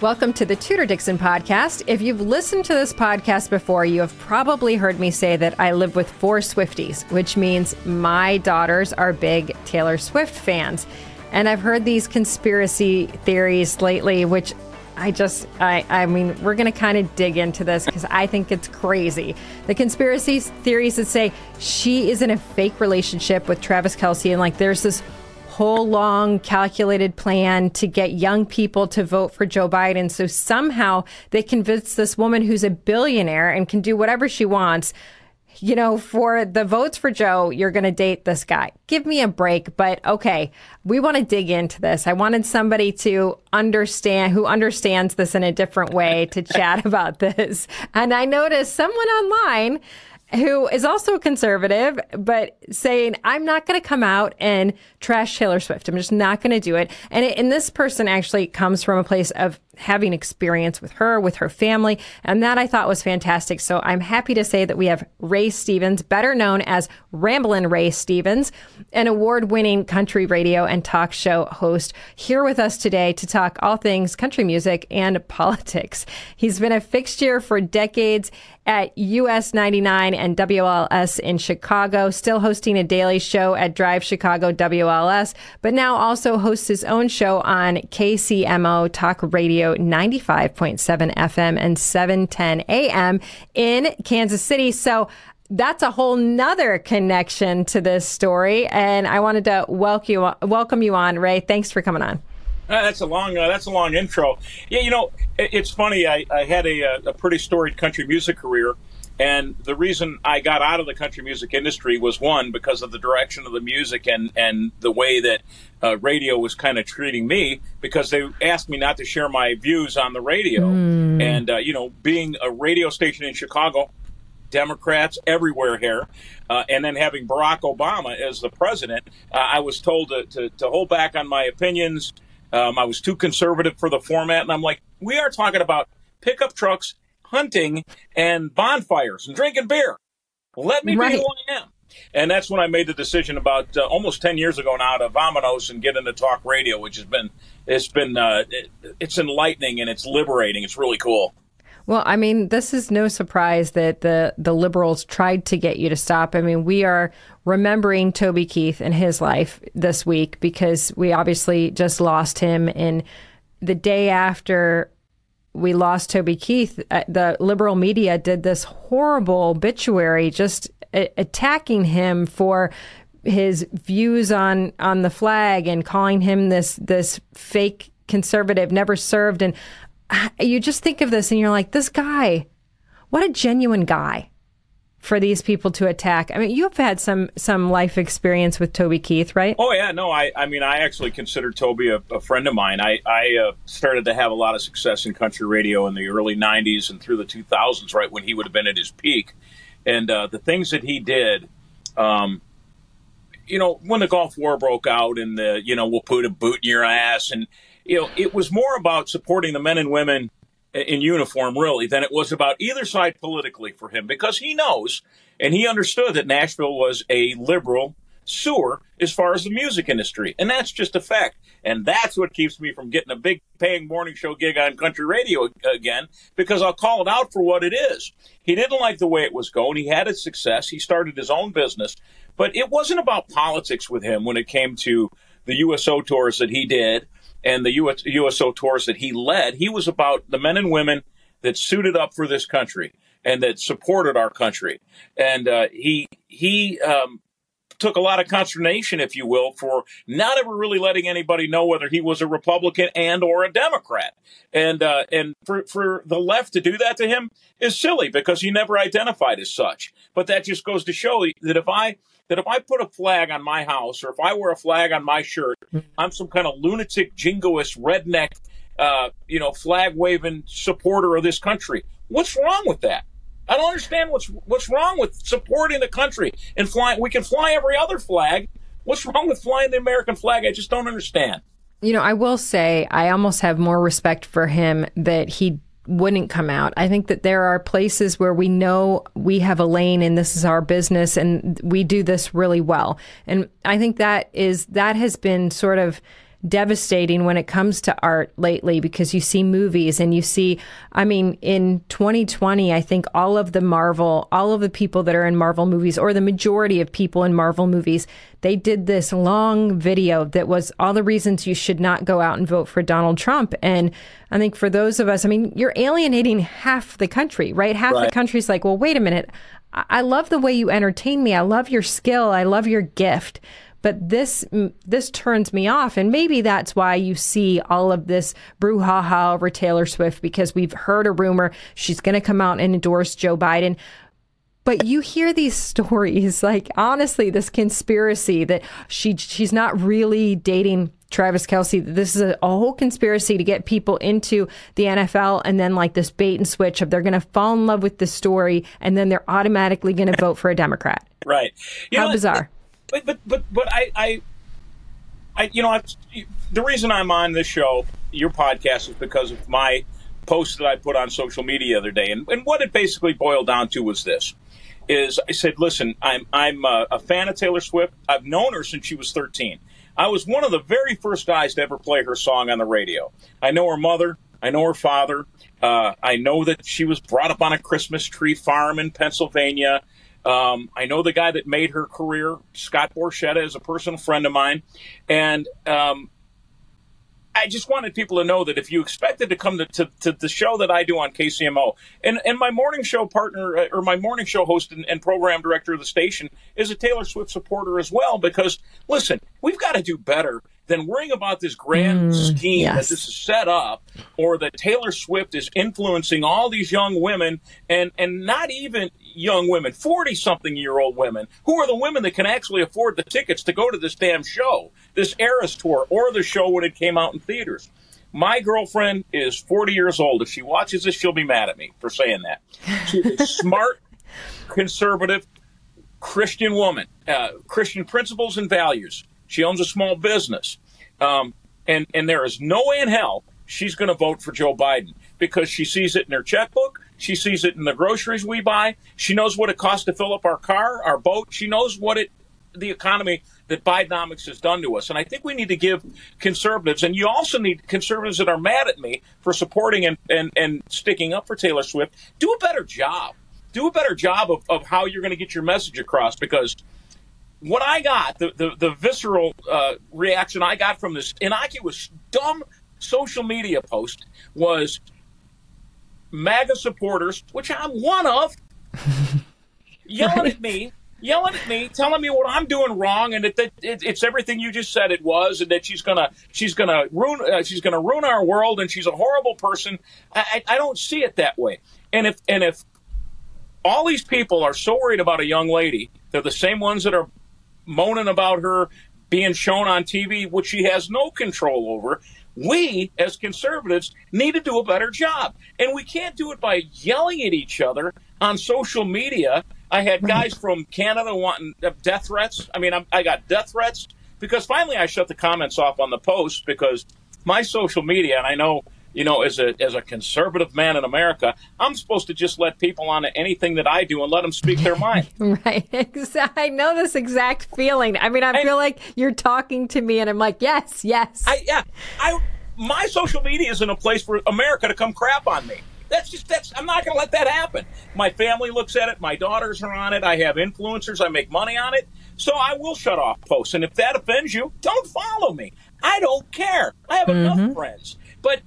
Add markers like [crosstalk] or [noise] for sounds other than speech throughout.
Welcome to the Tudor Dixon podcast. If you've listened to this podcast before, you have probably heard me say that I live with four Swifties, which means my daughters are big Taylor Swift fans. And I've heard these conspiracy theories lately, which I just, I, I mean, we're going to kind of dig into this because I think it's crazy. The conspiracy theories that say she is in a fake relationship with Travis Kelce, and like there's this whole long calculated plan to get young people to vote for Joe Biden. So somehow they convince this woman who's a billionaire and can do whatever she wants. You know, for the votes for Joe, you're going to date this guy. Give me a break. But okay, we want to dig into this. I wanted somebody to understand, who understands this in a different way to chat [laughs] about this. And I noticed someone online who is also a conservative, but saying, I'm not going to come out and trash Taylor Swift. I'm just not going to do it. And, it, and this person actually comes from a place of having experience with her, with her family. And that I thought was fantastic. So I'm happy to say that we have Ray Stevens, better known as Ramblin' Ray Stevens, an award winning country radio and talk show host, here with us today to talk all things country music and [laughs] politics. He's been a fixture for decades at US 99 and WLS in Chicago, still hosting a daily show at Drive Chicago WLS, but now also hosts his own show on KCMO Talk Radio 95.7 FM and 710 AM in Kansas City. So that's a whole nother connection to this story. And I wanted to welcome you, welcome you on, Ray. Thanks for coming on. Uh, that's a long. Uh, that's a long intro. Yeah, you know, it, it's funny. I, I had a, uh, a, pretty storied country music career, and the reason I got out of the country music industry was one because of the direction of the music and and the way that uh, radio was kind of treating me. Because they asked me not to share my views on the radio, mm. and uh, you know, being a radio station in Chicago, Democrats everywhere here, uh, and then having Barack Obama as the president, uh, I was told to, to, to, hold back on my opinions, um, I was too conservative for the format, and I'm like, we are talking about pickup trucks, hunting, and bonfires and drinking beer. Let me right. be who I am. And that's when I made the decision about uh, almost ten years ago now to vamonos and get into talk radio, which has been it's been uh, it, it's enlightening and it's liberating. It's really cool. Well, I mean, this is no surprise that the the liberals tried to get you to stop. I mean, we are remembering Toby Keith and his life this week because we obviously just lost him in the day after we lost Toby Keith, uh, the liberal media did this horrible obituary just attacking him for his views on on the flag and calling him this this fake conservative never served. And you just think of this and you're like, this guy, what a genuine guy for these people to attack. I mean, you've had some some life experience with Toby Keith, right? Oh yeah, no, I I mean, I actually consider Toby a, a friend of mine. I I uh, started to have a lot of success in country radio in the early '90s and through the 2000s, right when he would have been at his peak, and uh, the things that he did. Um, you know, when the Gulf War broke out, and the you know we'll put a boot in your ass, and you know, it was more about supporting the men and women in uniform, really, than it was about either side politically for him, because he knows and he understood that Nashville was a liberal sewer as far as the music industry. And that's just a fact. And that's what keeps me from getting a big paying morning show gig on country radio again, because I'll call it out for what it is. He didn't like the way it was going. He had his success. He started his own business, but it wasn't about politics with him when it came to the USO tours that he did and the US, USO tours that he led. He was about the men and women that suited up for this country and that supported our country. And uh, he he um, took a lot of consternation, if you will, for not ever really letting anybody know whether he was a Republican and or a Democrat. And uh, and for for the left to do that to him is silly because he never identified as such. But that just goes to show that if I that if I put a flag on my house or if I wear a flag on my shirt, I'm some kind of lunatic, jingoist, redneck, uh, you know, flag waving supporter of this country. What's wrong with that? I don't understand what's what's wrong with supporting the country and flying. We can fly every other flag. What's wrong with flying the American flag? I just don't understand. You know, I will say I almost have more respect for him that he wouldn't come out. I think that there are places where we know we have a lane and this is our business and we do this really well. And I think that is that has been sort of devastating when it comes to art lately because you see movies and you see, I mean, in 2020, I think all of the Marvel, all of the people that are in Marvel movies, or the majority of people in Marvel movies, they did this long video that was all the reasons you should not go out and vote for Donald Trump. And I think for those of us, I mean, you're alienating half the country, right? Half right. the country's like, well, wait a minute. I love the way you entertain me. I love your skill. I love your gift but this this turns me off and maybe that's why you see all of this brouhaha over Taylor Swift because we've heard a rumor she's going to come out and endorse Joe Biden but you hear these [laughs] stories like honestly this conspiracy that she she's not really dating Travis Kelce. This is a, a, whole conspiracy to get people into the NFL and then like this bait and switch of they're going to fall in love with the story and then they're automatically going to vote for a Democrat. Right. You How know, bizarre. But but but but I I, I you know I, the reason I'm on this show, your podcast, is because of my post that I put on social media the other day, and and what it basically boiled down to was this: is I said, listen, I'm I'm a, a fan of Taylor Swift. I've known her since she was 13. I was one of the very first guys to ever play her song on the radio. I know her mother. I know her father. Uh, I know that she was brought up on a Christmas tree farm in Pennsylvania. Um, I know the guy that made her career, Scott Borchetta, is a personal friend of mine, and um, I just wanted people to know that if you expected to come to, to, to, the show that I do on KCMO, and, and my morning show partner uh, or my morning show host and, and, program director of the station is a Taylor Swift supporter as well, because listen, we've got to do better than worrying about this grand mm, scheme yes. that this is set up or that Taylor Swift is influencing all these young women and, and not even young women, 40 something year old women, who are the women that can actually afford the tickets to go to this damn show, this Eras tour, or the show when it came out in theaters. My girlfriend is 40 years old. If she watches this, she'll be mad at me for saying that. She's a [laughs] smart, conservative, Christian woman, uh, Christian principles and values. She owns a small business. Um, and, and there is no way in hell she's going to vote for Joe Biden because she sees it in her checkbook. She sees it in the groceries we buy. She knows what it costs to fill up our car, our boat. She knows what it, the economy that Bidenomics has done to us. And I think we need to give conservatives, and you also need conservatives that are mad at me for supporting and, and, and sticking up for Taylor Swift, do a better job. Do a better job of, of how you're going to get your message across because what I got, the, the, the visceral uh, reaction I got from this innocuous, dumb social media post was MAGA supporters, which I'm one of, [laughs] yelling right. at me, yelling at me, telling me what I'm doing wrong, and that, that it, it's everything you just said it was, and that she's gonna she's gonna ruin uh, she's gonna ruin our world, and she's a horrible person. I, I, I don't see it that way. And if and if all these people are so worried about a young lady, they're the same ones that are moaning about her being shown on TV, which she has no control over we as conservatives need to do a better job. And we can't do it by yelling at each other on social media. I had guys from Canada wanting uh, death threats. I mean, I'm, i got death threats because finally I shut the comments off on the post because my social media, and I know you know, as a as a conservative man in America, I'm supposed to just let people on to anything that I do and let them speak their mind. [laughs] right. [laughs] I know this exact feeling. I mean, I and, feel like you're talking to me, and I'm like, yes, yes. I, yeah. I my social media isn't a place for America to come crap on me. That's just that's I'm not going to let that happen. My family looks at it. My daughters are on it. I have influencers. I make money on it. So I will shut off posts. And if that offends you, don't follow me. I don't care. I have mm-hmm. enough friends. But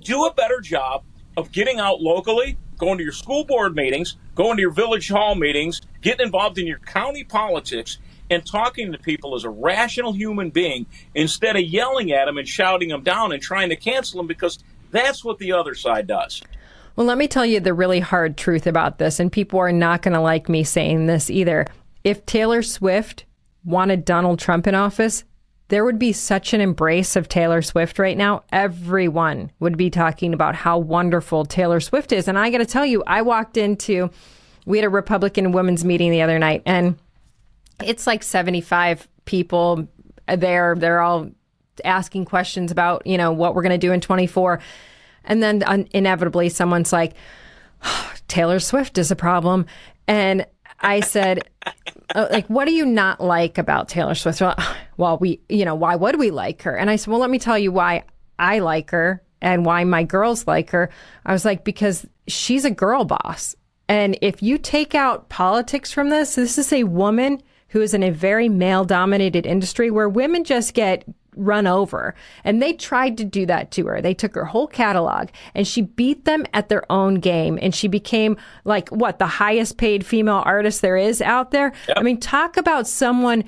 do a better job of getting out locally, going to your school board meetings, going to your village hall meetings, getting involved in your county politics, and talking to people as a rational human being instead of yelling at them and shouting them down and trying to cancel them because that's what the other side does. Well, let me tell you the really hard truth about this, and people are not going to like me saying this either. If Taylor Swift wanted Donald Trump in office, there would be such an embrace of Taylor Swift right now. Everyone would be talking about how wonderful Taylor Swift is. And I got to tell you, I walked into, we had a Republican women's meeting the other night, and it's like 75 people there. They're all asking questions about, you know, what we're going to do in 24. And then uh, inevitably, someone's like, oh, Taylor Swift is a problem. And I said, Oh, like, what do you not like about Taylor Swift? Well, [sighs] well, we, you know, why would we like her? And I said, well, let me tell you why I like her and why my girls like her. I was like, because she's a girl boss. And if you take out politics from this, this is a woman who is in a very male dominated industry where women just get run over. And they tried to do that to her. They took her whole catalog and she beat them at their own game. And she became like what the highest paid female artist there is out there. Yep. I mean, talk about someone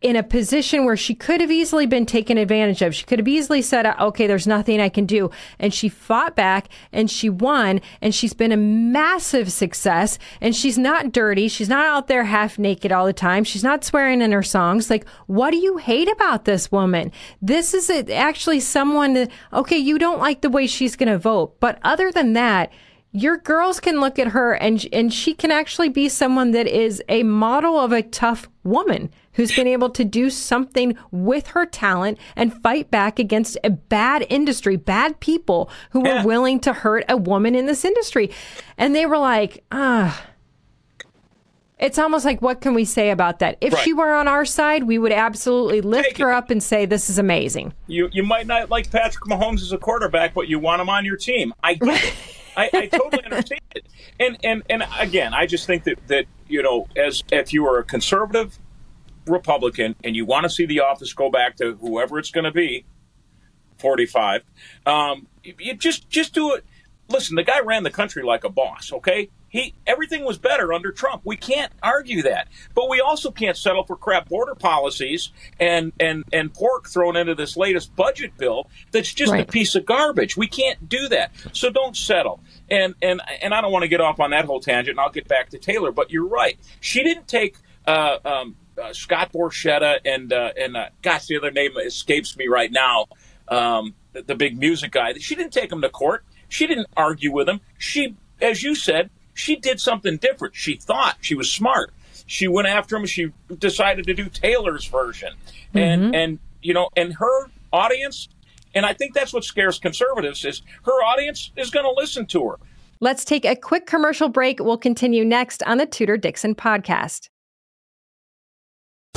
in a position where she could have easily been taken advantage of. She could have easily said, uh, okay, there's nothing I can do. And she fought back and she won and she's been a massive success and she's not dirty. She's not out there half naked all the time. She's not swearing in her songs. Like, what do you hate about this woman? This is actually someone that, okay, you don't like the way she's going to vote. But other than that, your girls can look at her and and she can actually be someone that is a model of a tough woman who's been able to do something with her talent and fight back against a bad industry, bad people who were willing to hurt a woman in this industry. And they were like, ah. It's almost like, what can we say about that? If right. she were on our side, we would absolutely lift Take her it. up and say, this is amazing. You you might not like Patrick Mahomes as a quarterback, but you want him on your team. I. [laughs] I, I, totally [laughs] understand it. And, and, and again, I just think that, that, you know, as if you are a conservative Republican and you want to see the office go back to whoever it's going to be, 45, um, you just just do it. Listen, the guy ran the country like a boss. Okay, he everything was better under Trump. We can't argue that, but we also can't settle for crap border policies and and and pork thrown into this latest budget bill that's just right. a piece of garbage. We can't do that. So don't settle. And and and I don't want to get off on that whole tangent. And I'll get back to Taylor, but you're right. She didn't take. Uh, um, uh, Scott Borchetta and uh, and uh, gosh, the other name escapes me right now. Um, the, the, big music guy. She didn't take him to court. She didn't argue with him. She, as you said, she did something different. She thought she was smart. She went after him. She decided to do Taylor's version, and mm-hmm. and you know, and her audience, and I think that's what scares conservatives is her audience is going to listen to her. Let's take a quick commercial break. We'll continue next on the Tudor Dixon podcast.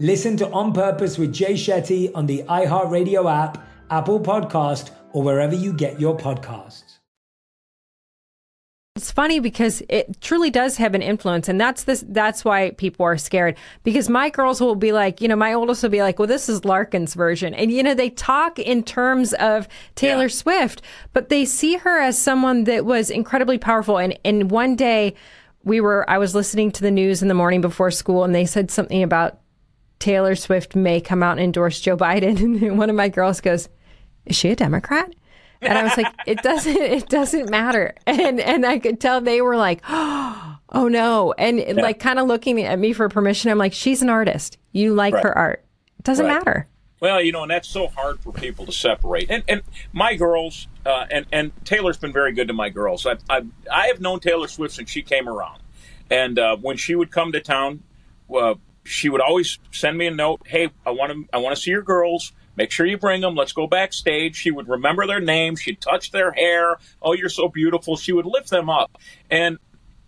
Listen to On Purpose with Jay Shetty on the iHeartRadio app, Apple Podcast, or wherever you get your podcasts. It's funny because it truly does have an influence, and that's this. That's why people are scared. Because my girls will be like, you know, my oldest will be like, "Well, this is Larkin's version," and you know, they talk in terms of Taylor yeah. Swift, but they see her as someone that was incredibly powerful. And and one day, we were, I was listening to the news in the morning before school, and they said something about Taylor Swift may come out and endorse Joe Biden, [laughs] and one of my girls goes, "Is she a Democrat?" And I was like, [laughs] it doesn't, it doesn't matter. And and I could tell they were like, [gasps] oh no, and yeah. like kind of looking at me for permission. I'm like, she's an artist. You like right. her art. It doesn't right. matter. Well, you know, and that's so hard for people to separate. And and my girls, uh, and and Taylor's been very good to my girls. I've, I've I have known Taylor Swift since she came around, and uh, when she would come to town, uh, she would always send me a note. Hey, I want to I want to see your girls. Make sure you bring them. Let's go backstage. She would remember their names. She'd touch their hair. Oh, you're so beautiful. She would lift them up. And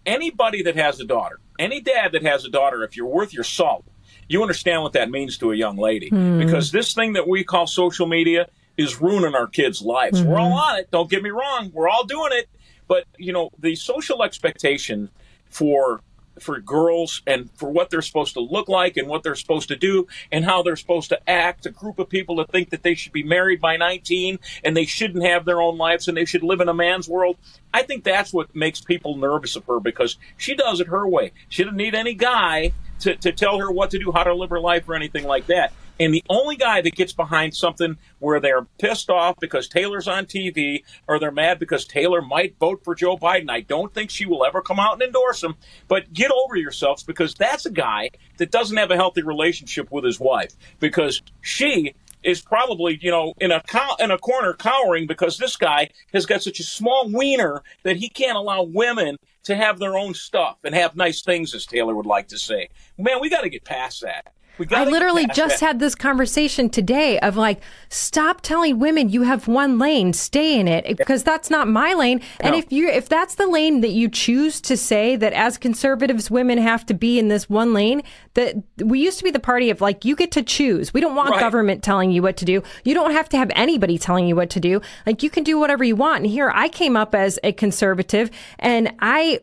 anybody that has a daughter, any dad that has a daughter, if you're worth your salt, you understand what that means to a young lady. Mm. Because this thing that we call social media is ruining our kids' lives. Mm-hmm. We're all on it. Don't get me wrong. We're all doing it. But, you know, the social expectation for for girls and for what they're supposed to look like and what they're supposed to do and how they're supposed to act. A group of people that think that they should be married by 19 and they shouldn't have their own lives and they should live in a man's world. I think that's what makes people nervous of her because she does it her way. She doesn't need any guy to, to tell her what to do, how to live her life, or anything like that. And the only guy that gets behind something where they're pissed off because Taylor's on TV or they're mad because Taylor might vote for Joe Biden, I don't think she will ever come out and endorse him. But get over yourselves because that's a guy that doesn't have a healthy relationship with his wife because she is probably you know in a in a corner cowering because this guy has got such a small wiener that he can't allow women to have their own stuff and have nice things, as Taylor would like to say. Man, we got to get past that. I literally just had this conversation today of like, stop telling women you have one lane, stay in it because that's not my lane. And if you if that's the lane that you choose to say that as conservatives women have to be in this one lane, that we used to be the party of like you get to choose. We don't want right. government telling you what to do. You don't have to have anybody telling you what to do. Like you can do whatever you want. And here I came up as a conservative and I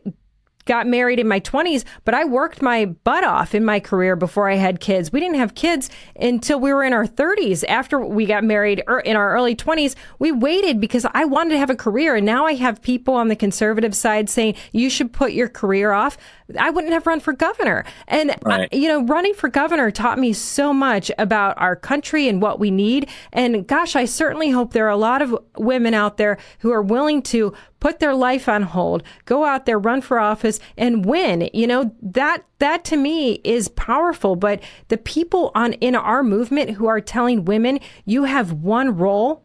got married in my 20s, but I worked my butt off in my career before I had kids. We didn't have kids until we were in our 30s. After we got married er, in our early 20s, we waited because I wanted to have a career. And now I have people on the conservative side saying you should put your career off. I wouldn't have run for governor. And, right. I, you know, running for governor taught me so much about our country and what we need. And gosh, I certainly hope there are a lot of women out there who are willing to put their life on hold, go out there, run for office and win. You know, that that to me is powerful, but the people on in our movement who are telling women you have one role,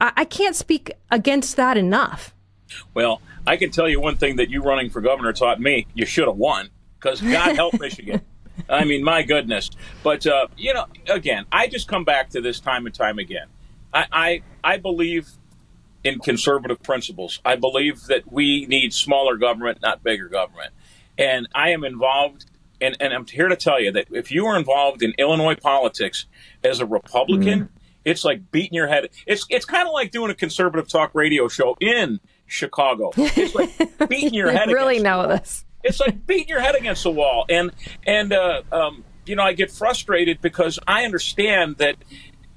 I, I can't speak against that enough. Well, I can tell you one thing that you running for governor taught me: you should have won. Because God help [laughs] Michigan. I mean, my goodness. But uh, you know, again, I just come back to this time and time again. I, I, I believe in conservative principles. I believe that we need smaller government, not bigger government. and I am involved. And, and I'm here to tell you that if you are involved in Illinois politics as a Republican, Mm-hmm. it's like beating your head. It's it's kind of like doing a conservative talk radio show in Chicago. It's like [laughs] beating your You head. really against know the wall. this. It's like beating your head against the wall, and and uh, um, you know I get frustrated because I understand that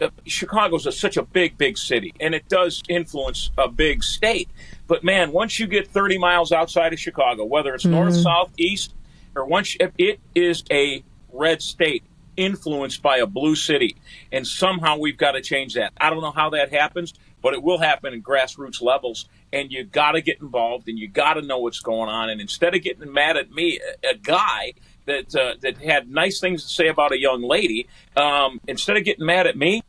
uh, Chicago's a, such a big, big city, and it does influence a big state. But man, once you get 30 miles outside of Chicago, whether it's north, Mhm. south, east, or once it is a red state influenced by a blue city, and somehow we've got to change that. I don't know how that happens, but it will happen in grassroots levels. And you got to get involved, and you got to know what's going on. And instead of getting mad at me, a guy that uh, that had nice things to say about a young lady, um, instead of getting mad at me,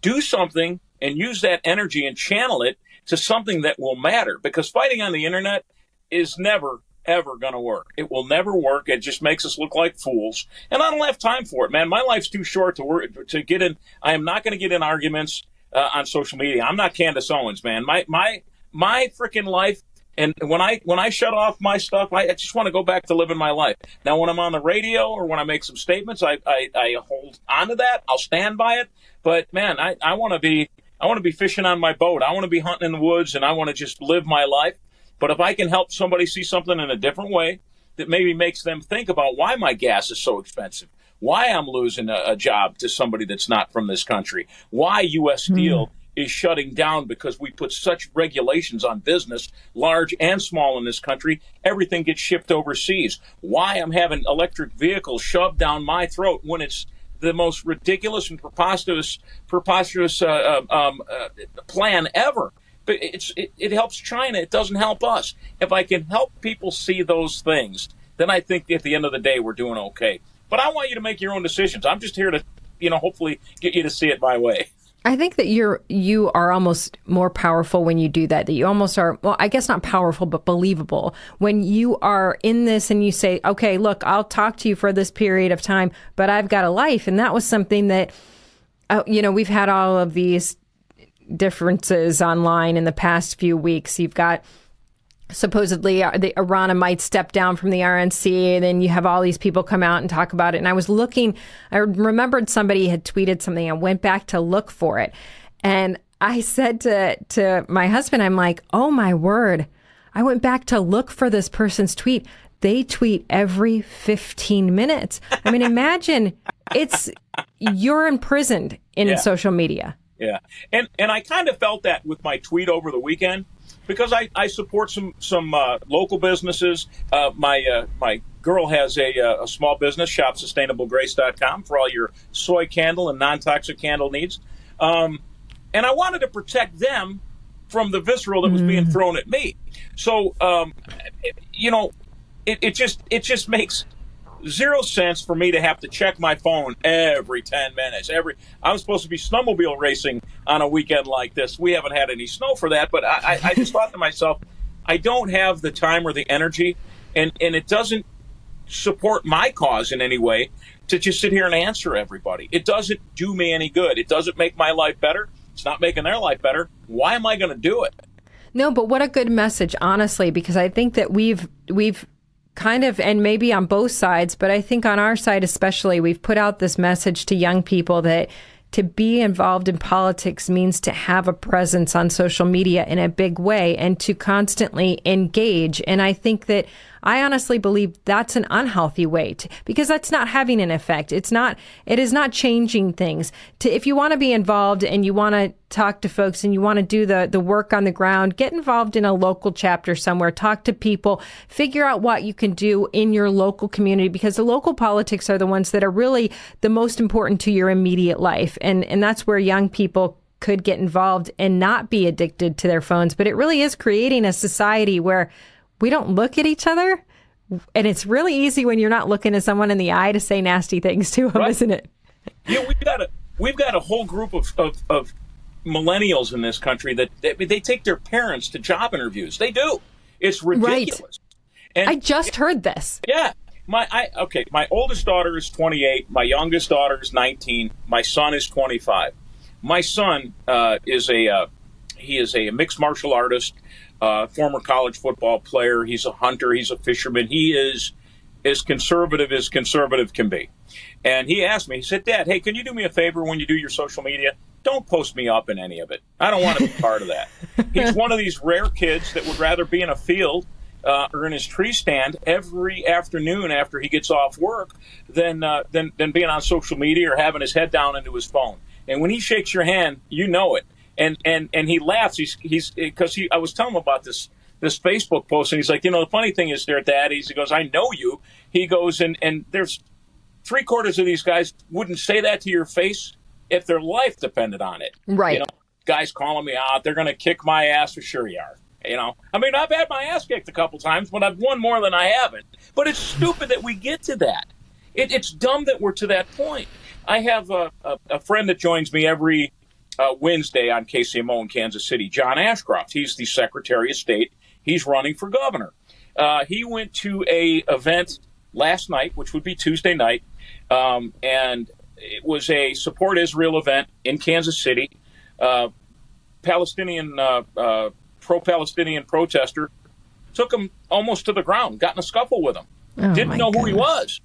do something and use that energy and channel it to something that will matter. Because fighting on the internet is never ever going to work. It will never work. It just makes us look like fools. And I don't have time for it, man. My life's too short to work, to get in. I am not going to get in arguments uh, on social media. I'm not Candace Owens, man. My my my freaking life. And when I when I shut off my stuff, I, I just want to go back to living my life. Now, when I'm on the radio or when I make some statements, I I, I hold on to that. I'll stand by it. But man, I, I want to be I want to be fishing on my boat. I want to be hunting in the woods, and I want to just live my life. But if I can help somebody see something in a different way that maybe makes them think about why my gas is so expensive, why I'm losing a, a job to somebody that's not from this country, why U.S. Hmm. Steel is shutting down because we put such regulations on business, large and small in this country, everything gets shipped overseas. Why I'm having electric vehicles shoved down my throat when it's the most ridiculous and preposterous, preposterous uh, uh, um, uh, plan ever. But it's it, it helps China. It doesn't help us. If I can help people see those things, then I think at the end of the day we're doing okay. But I want you to make your own decisions. I'm just here to, you know, hopefully get you to see it my way. [laughs] I think that you're you are almost more powerful when you do that. That you almost are well, I guess not powerful, but believable when you are in this and you say, "Okay, look, I'll talk to you for this period of time, but I've got a life." And that was something that, uh, you know, we've had all of these differences online in the past few weeks. You've got supposedly uh, the Ronna might step down from the RNC, and then you have all these people come out and talk about it. And I was looking, I remembered somebody had tweeted something. I went back to look for it, and I [laughs] said to to my husband, I'm like, oh my word! I went back to look for this person's tweet. They tweet every 15 minutes. I mean, [laughs] imagine it's you're imprisoned in Yeah. social media. Yeah, and and I kind of felt that with my tweet over the weekend because I, I support some some uh, local businesses. Uh, my uh, my girl has a, uh, a small business shop, sustainablegrace.com, for all your soy candle and non toxic candle needs. Um, and I wanted to protect them from the visceral that was being thrown at me. So, um, you know, it, it just it just makes zero sense for me to have to check my phone every 10 minutes. Every i'm supposed to be snowmobile racing on a weekend like this. We haven't had any snow for that but i, I, I just thought to myself i don't have the time or the energy and, and it doesn't support my cause in any way to just sit here and answer everybody. It doesn't do me any good. It doesn't make my life better. It's not making their life better. Why am i going to do it? No, but what a good message, honestly, because I think that we've we've kind of and maybe on both sides, but I think on our side especially, we've put out this message to young people that to be involved in politics means to have a presence on social media in a big way and to constantly engage. And I think that I honestly believe that's an unhealthy weight because that's not having an effect. It's not, it is not changing things. To, if you want to be involved and you want to talk to folks and you want to do the, the work on the ground, get involved in a local chapter somewhere, talk to people, figure out what you can do in your local community because the local politics are the ones that are really the most important to your immediate life. And, and that's where young people could get involved and not be addicted to their phones. But it really is creating a society where we don't look at each other. And it's really easy when you're not looking at someone in the eye to say nasty things to them, isn't it? Yeah, we've got a we've got a whole group of, of, of millennials in this country that they, they take their parents to job interviews. They do. It's ridiculous. And I just heard this. yeah, my I okay. My oldest daughter is 28. My youngest daughter is 19. My son is 25. My son uh, is a uh, he is a mixed martial artist, uh, former college football player. He's a hunter. He's a fisherman. He is as conservative as conservative can be. And he asked me, he said, Dad, hey, can you do me a favor when you do your social media? Don't post me up in any of it. I don't want to be part of that. [laughs] He's one of these rare kids that would rather be in a field uh, or in his tree stand every afternoon after he gets off work than, uh, than, than being on social media or having his head down into his phone. And when he shakes your hand, you know it. And, and, and he laughs. He's, he's, because he, I was telling him about this this Facebook post, and he's like, you know, the funny thing is, there, Dad, he goes, I know you. He goes, and and there's three quarters of these guys wouldn't say that to your face if their life depended on it. Right. You know, guys calling me out, they're going to kick my ass for sure you are. You know, I mean, I've had my ass kicked a couple times, but I've won more than I haven't. But it's stupid that we get to that. It, it's dumb that we're to that point. I have a, a, a friend that joins me every uh, Wednesday on KCMO in Kansas City, John Ashcroft. He's the Secretary of State He's running for governor. Uh, he went to a event last night, which would be Tuesday night, um, and it was a support Israel event in Kansas City. Uh, Palestinian uh, uh pro-Palestinian protester took him almost to the ground, got in a scuffle with him, oh didn't know goodness. who he was.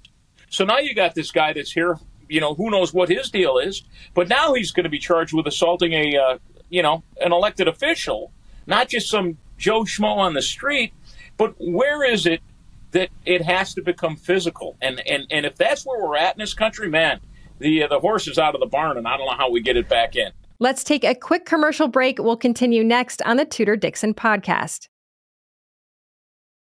So now you got this guy that's here. You know who knows what his deal is, but now he's going to be charged with assaulting a uh, you know an elected official, not just some Joe Schmo on the street, but where is it that it has to become physical? And and and if that's where we're at in this country, man, the uh, the horse is out of the barn, and I don't know how we get it back in. Let's take a quick commercial break. We'll continue next on the Tudor Dixon podcast.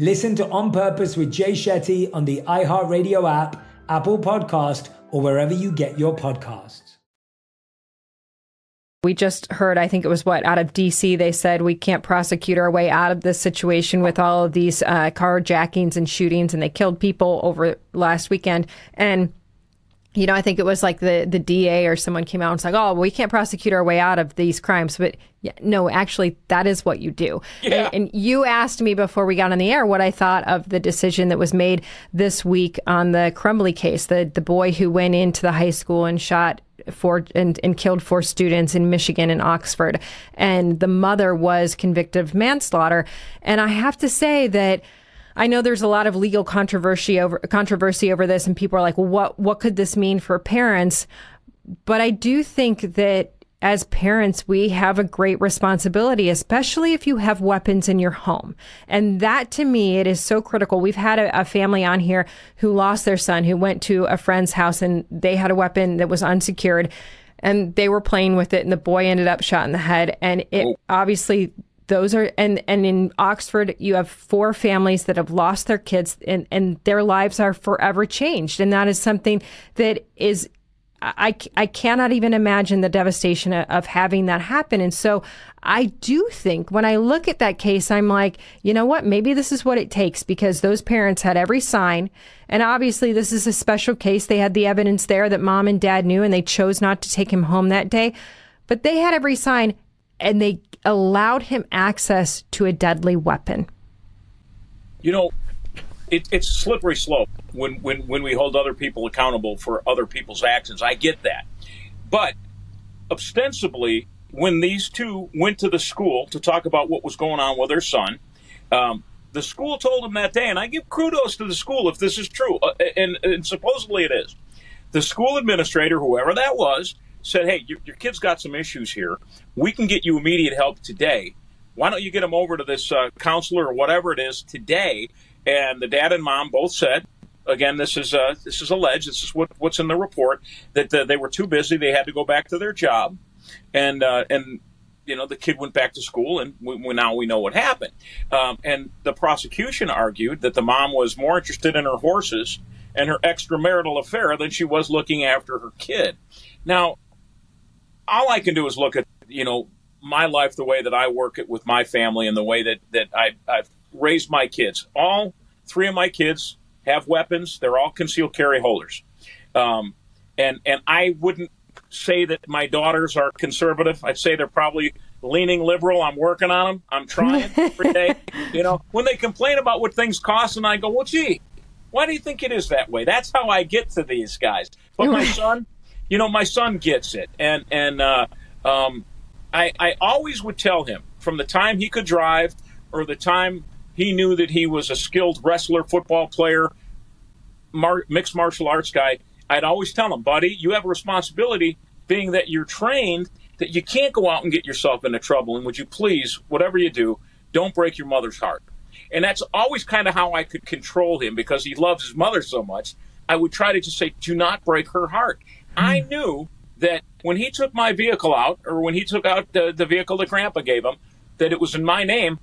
Listen to On Purpose with Jay Shetty on the iHeartRadio app, Apple Podcast, or wherever you get your podcasts. We just heard, I think it was what, out of DC, they said we can't prosecute our way out of this situation with all of these uh, carjackings and shootings, and they killed people over last weekend. And you know, I think it was like the the DA or someone came out and said, "Oh, well, we can't prosecute our way out of these crimes." But yeah, no, actually, that is what you do. Yeah. And, and you asked me before we got on the air what I thought of the decision that was made this week on the Crumbley case, the the boy who went into the high school and shot four and, and killed four students in Michigan and Oxford, and the mother was convicted of manslaughter. And I have to say that. I know there's a lot of legal controversy over controversy over this, and people are like, well, "What what could this mean for parents?" But I do think that as parents, we have a great responsibility, especially if you have weapons in your home. And that to me, it is so critical. We've had a, a, family on here who lost their son, who went to a friend's house and they had a weapon that was unsecured and they were playing with it and the boy ended up shot in the head. And it oh. obviously those are and and in Oxford you have four families that have lost their kids and and their lives are forever changed and that is something that is I, I cannot even imagine the devastation of having that happen. And so I do think when I look at that case, I'm like, you know what? Maybe this is what it takes because those parents had every sign. And obviously, this is a special case. They had the evidence there that mom and dad knew and they chose not to take him home that day. But they had every sign and they allowed him access to a deadly weapon. You know, it, it's slippery slope when, when, when we hold other people accountable for other people's actions. I get that. But ostensibly, when these two went to the school to talk about what was going on with their son, um, the school told them that day, and I give kudos to the school if this is true, uh, and, and, supposedly it is. The school administrator, whoever that was, said, Hey, your, your kid's got some issues here. We can get you immediate help today. Why don't you get him over to this uh, counselor or whatever it is today? And the dad and mom both said, again, this is uh, this is alleged. This is what, what's in the report that uh, they were too busy. They had to go back to their job, and uh, and you know the kid went back to school, and we, we, now we know what happened. Um, and the prosecution argued that the mom was more interested in her horses and her extramarital affair than she was looking after her kid. Now, all I can do is look at you know my life the way that I work it with my family and the way that that I, I've raised my kids. All three of my kids have weapons. They're all concealed carry holders. Um, and and I wouldn't say that my daughters are conservative. I'd say they're probably leaning liberal. I'm working on them. I'm trying [laughs] every day. You know, when they complain about what things cost, and I go, well, gee, why do you think it is that way? That's how I get to these guys. But my son, you know, my son gets it, and and uh, um, I I always would tell him from the time he could drive or the time he knew that he was a skilled wrestler, football player, mar- mixed martial arts guy. I'd always tell him, buddy, you have a responsibility, being that you're trained, that you can't go out and get yourself into trouble. And would you please, whatever you do, don't break your mother's heart. And that's always kind of how I could control him because he loves his mother so much. I would try to just say, do not break her heart. I hmm. knew that when he took my vehicle out, or when he took out the, the vehicle that Grandpa gave him, that it was in my name,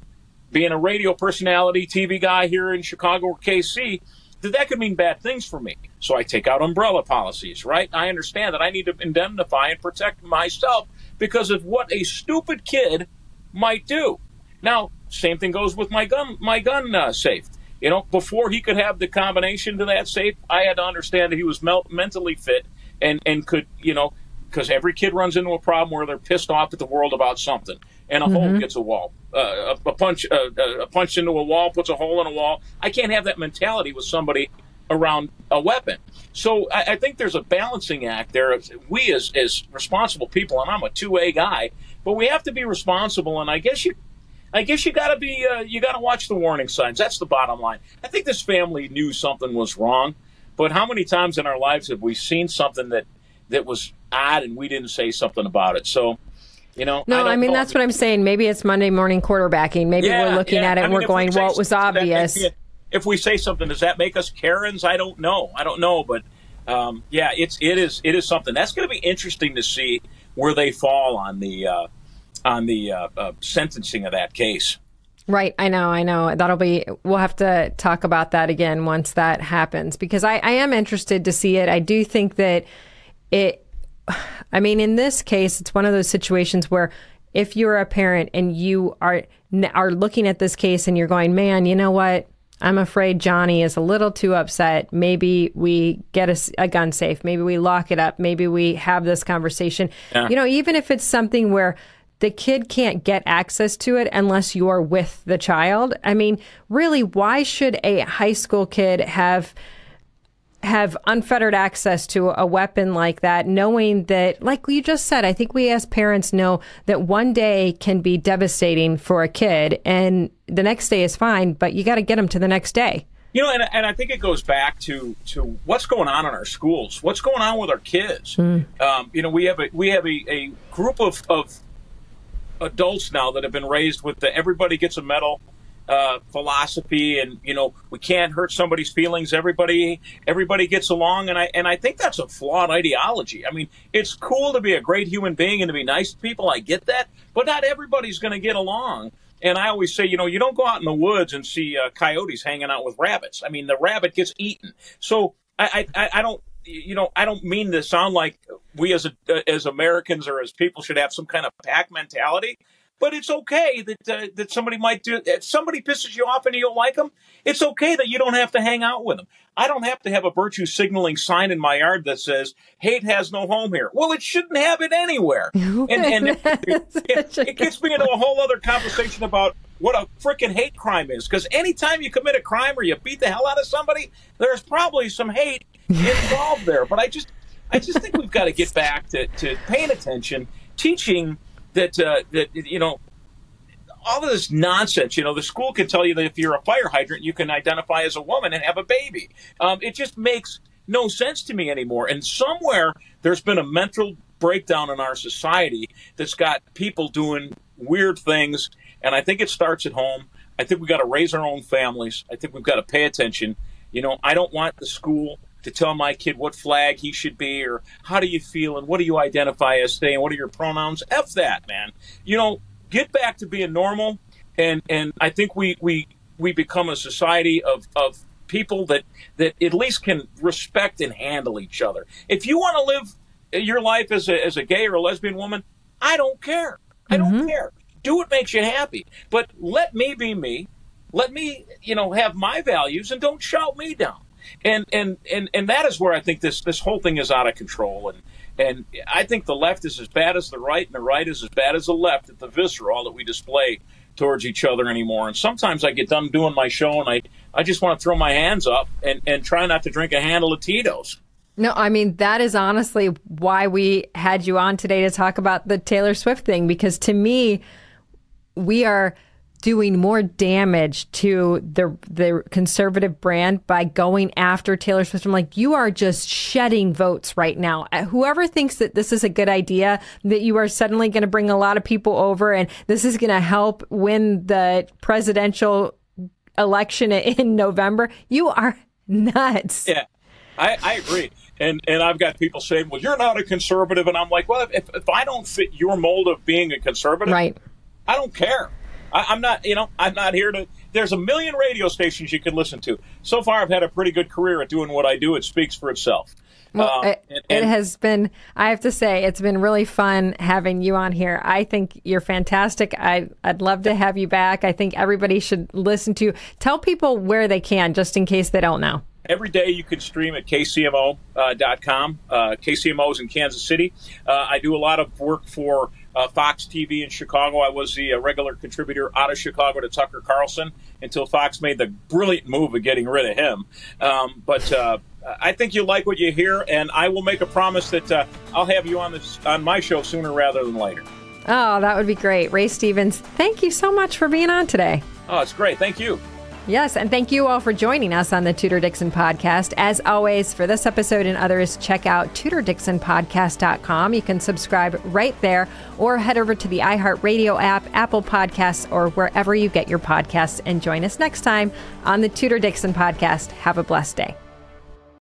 being a radio personality, TV guy here in Chicago or KC, that that could mean bad things for me. So I take out umbrella policies, right? I understand that I need to indemnify and protect myself because of what a stupid kid might do. Now, same thing goes with my gun, my gun uh, safe. You know, before he could have the combination to that safe, I had to understand that he was mel- mentally fit and and could, you know, because every kid runs into a problem where they're pissed off at the world about something, and a mm-hmm. hole gets a wall. Uh, a, a, punch, uh, a punch into a wall puts a hole in a wall. I can't have that mentality with somebody around a weapon. So I, I think there's a balancing act there. We as as responsible people, and I'm a two A guy, but we have to be responsible. And I guess you, I guess you got to be, uh, you got to watch the warning signs. That's the bottom line. I think this family knew something was wrong, but how many times in our lives have we seen something that that was odd and we didn't say something about it? So you know, no, I, I mean that's what I'm saying. Maybe it's Monday morning quarterbacking. Maybe yeah, we're looking yeah. at it and I mean, we're going, we well, it was obvious. if we say something, does that make us Karens? I don't know. I don't know, but um, yeah, it's it is it is something that's going to be interesting to see where they fall on the uh, on the uh, uh, sentencing of that case. Right, I know, I know. That'll be. We'll have to talk about that again once that happens because I, I am interested to see it. I do think that it [sighs] I mean, in this case, it's one of those situations where if you're a parent and you are are looking at this case and you're going, man, you know what? I'm afraid Johnny is a little too upset. Maybe we get a, a gun safe. Maybe we lock it up. Maybe we have this conversation. Yeah. You know, even if it's something where the kid can't get access to it unless you're with the child. I mean, really, why should a high school kid have have unfettered access to a weapon like that, knowing that, like you just said, I think we as parents know that one day can be devastating for a kid and the next day is fine, but you got to get them to the next day. You know, and, and I think it goes back to to what's going on in our schools, what's going on with our kids. Um, you know, we have a we have a, a group of, of adults now that have been raised with the everybody gets a medal uh, philosophy, and you know we can't hurt somebody's feelings. Everybody everybody gets along, and I and I think that's a flawed ideology. I mean, it's cool to be a great human being and to be nice to people. I get that, but not everybody's going to get along. And I always say, you know, you don't go out in the woods and see uh, coyotes hanging out with rabbits. I mean, the rabbit gets eaten. So I, I, I don't, you know, I don't mean to sound like we as a, as Americans or as people should have some kind of pack mentality. But it's okay that uh, that somebody might do. If somebody pisses you off and you don't like them, it's okay that you don't have to hang out with them. I don't have to have a virtue signaling sign in my yard that says "Hate has no home here." Well, it shouldn't have it anywhere. [laughs] and, and it, it, it gets me into a whole other conversation about what a freaking hate crime is. Because anytime you commit a crime or you beat the hell out of somebody, there's probably some hate involved there. But I just, I just think we've got to get back to, to paying attention, teaching that uh, that you know all of this nonsense. You know, the school can tell you that if you're a fire hydrant, you can identify as a woman and have a baby. Um, it just makes no sense to me anymore. And somewhere there's been a mental breakdown in our society that's got people doing weird things. And I think it starts at home. I think we've got to raise our own families. I think we've got to pay attention. You know, I don't want the school to tell my kid what flag he should be or how do you feel and what do you identify as today and what are your pronouns. F that, man. You know, get back to being normal. And, and I think we, we, we become a society of, of people that, that at least can respect and handle each other. If you want to live your life as a, as a gay or a lesbian woman, I don't care. I don't mm-hmm. care. Do what makes you happy. But let me be me. Let me, you know, have my values and don't shout me down. And and and and that is where I think this this whole thing is out of control. And and I think the left is as bad as the right, and the right is as bad as the left at the visceral that we display towards each other anymore. And sometimes I get done doing my show and I, I just want to throw my hands up and, and try not to drink a handle of Tito's. No, I mean, that is honestly why we had you on today to talk about the Taylor Swift thing, because to me, we are doing more damage to the the conservative brand by going after Taylor Swift. I'm like, you are just shedding votes right now. Uh, Whoever thinks that this is a good idea, that you are suddenly going to bring a lot of people over and this is going to help win the presidential election [laughs] in November, you are nuts. Yeah, I, I agree. And and I've got people saying, well, you're not a conservative. And I'm like, well, if, if I don't fit your mold of being a conservative, right. I don't care. I, I'm not, you know, I'm not here to. There's a million radio stations you can listen to. So far, I've had a pretty good career at doing what I do. It speaks for itself. Well, Um, it, and- it has been, I have to say, it's been really fun having you on here. I think you're fantastic. I, I'd love to have you back. I think everybody should listen to, tell people where they can, just in case they don't know. Every day you can stream at kcmo.com. Uh, KCMO is in Kansas City. Uh, I do a lot of work for uh, Fox TV in Chicago. I was the uh, regular contributor out of Chicago to Tucker Carlson until Fox made the brilliant move of getting rid of him. Um, but uh, I think you like what you hear, and I will make a promise that uh, I'll have you on this on my show sooner rather than later. Oh, that would be great. Ray Stevens, thank you so much for being on today. Oh, it's great. Thank you. Yes, and thank you all for joining us on the Tudor Dixon podcast. As always, for this episode and others, check out tudordixonpodcast.com. You can subscribe right there or head over to the iHeartRadio app, Apple Podcasts, or wherever you get your podcasts. And join us next time on the Tudor Dixon podcast. Have a blessed day.